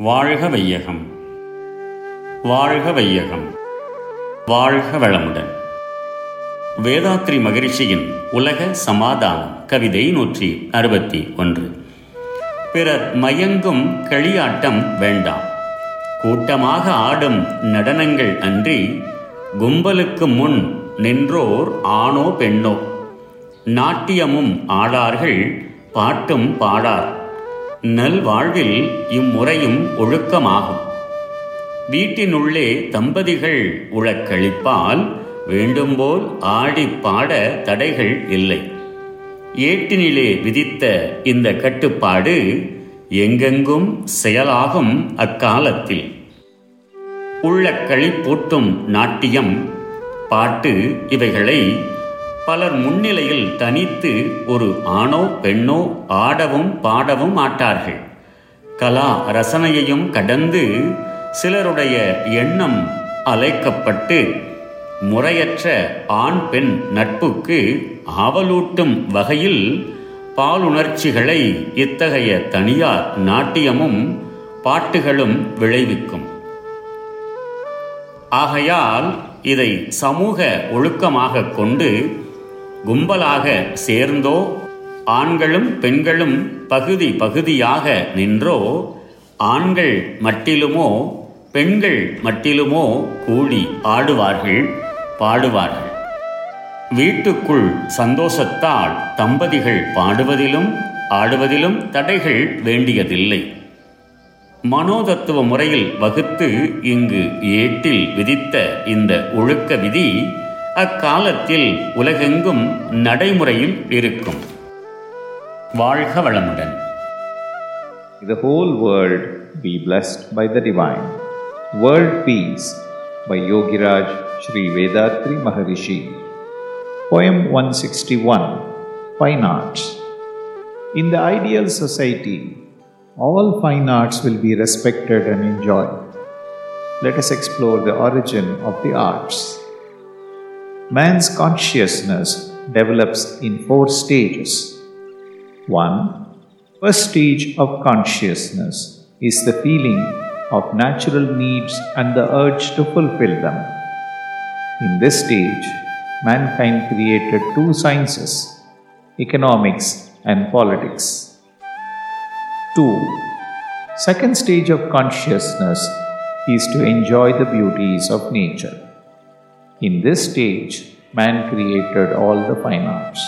வாழ்க வையகம். வாழ்க வையகம். வாழ்க வளமுடன். வேதாத்ரி மகிழ்ச்சியின் உலக சமாதானம் கவிதை நூற்றி அறுபத்தி ஒன்று. பிறர் மயங்கும் களியாட்டம் வேண்டாம். கூட்டமாக ஆடும் நடனங்கள் அன்றி கும்பலுக்கு முன் நின்றோர் ஆணோ பெண்ணோ. நாட்டியமும் ஆடார்கள் பாட்டும் பாடார். நல்வாழ்வில் இம்முறையும் ஒழுக்கமாகும். வீட்டினுள்ளே தம்பதிகள் உழக்களிப்பால் வேண்டும்போல் ஆடி பாட தடைகள் இல்லை. ஏட்டினிலே விதித்த இந்த கட்டுப்பாடு எங்கெங்கும் செயலாகும் அக்காலத்தில். உள்ள களிப்பூட்டும் நாட்டியம் பாட்டு இவைகளை பலர் முன்னிலையில் தனித்து ஒரு ஆணோ பெண்ணோ ஆடவும் பாடவும் மாட்டார்கள் கலா ரசனையையும் கடந்து சிலருடைய எண்ணம் அலைக்கப்பட்டு முறையற்ற ஆண் பெண் நட்புக்கு ஆவலூட்டும் வகையில் பாலுணர்ச்சிகளை இத்தகைய தனியார் நாட்டியமும் பாட்டுகளும் விளைவிக்கும். ஆகையால் இதை சமூக ஒழுக்கமாக கொண்டு கும்பலாக சேர்ந்தோ ஆண்களும் பெண்களும் பகுதி பகுதியாக நின்றோ ஆண்கள் மட்டிலுமோ பெண்கள் மட்டிலுமோ கூடி ஆடுவார்கள் பாடுவார்கள். வீட்டுக்குள் சந்தோஷத்தால் தம்பதிகள் பாடுவதிலும் ஆடுவதிலும் தடைகள் வேண்டியதில்லை. மனோதத்துவ முறையில் வகுத்து இங்கு ஏட்டில் விதித்த இந்த ஒழுக்க விதி அக்காலத்தில் உலகெங்கும் நடைமுறையில் இருக்கும் வாழ்க வளமுடன் The whole world be blessed by the divine. World Peace by Yogiraj Sri Vethathiri Maharishi. Poem 161 Fine Arts. In the ideal society, all fine arts will be respected and enjoyed. Let us explore the origin of the arts. Man's consciousness develops in four stages. 1. First stage of consciousness is the feeling of natural needs and the urge to fulfill them. In this stage, mankind created two sciences economics and politics. 2. Second stage of consciousness is to enjoy the beauties of nature. In this stage, man created all the fine arts.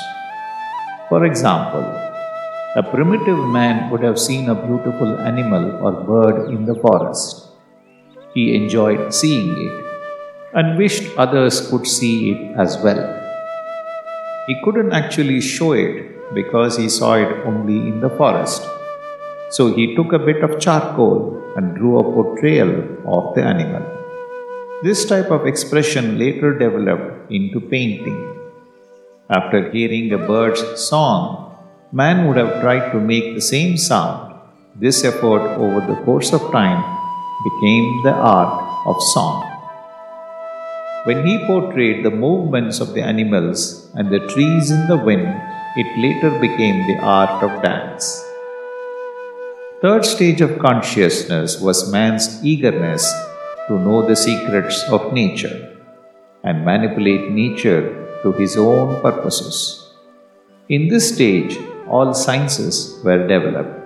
For example, a primitive man would have seen a beautiful animal or bird in the forest. He enjoyed seeing it and wished others could see it as well. He couldn't actually show it because he saw it only in the forest. So he took a bit of charcoal and drew a portrayal of the animal. This type of expression later developed into painting. After hearing a bird's song, man would have tried to make the same sound. This effort over the course of time became the art of song. When he portrayed the movements of the animals and the trees in the wind, it later became the art of dance. Third stage of consciousness was man's eagerness to know the secrets of nature and manipulate nature to his own purposes. In this stage, all sciences were developed.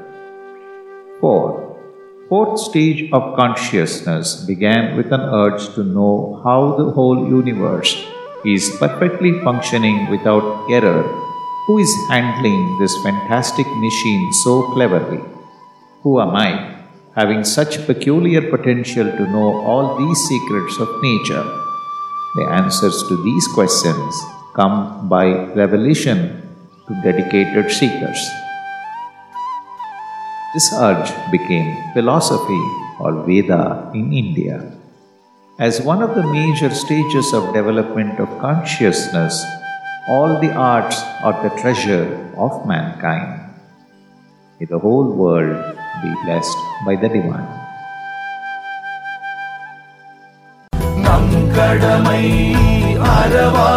4. Fourth stage of consciousness began with an urge to know how the whole universe is perfectly functioning without error. Who is handling this fantastic machine so cleverly? Who am I, having such peculiar potential to know all these secrets of nature? The answers to these questions come by revelation to dedicated seekers. This urge became philosophy or Veda in India. As one of the major stages of development of consciousness, all the arts are the treasure of mankind. May the whole world be blessed by the divine. நம் கடமை அறவா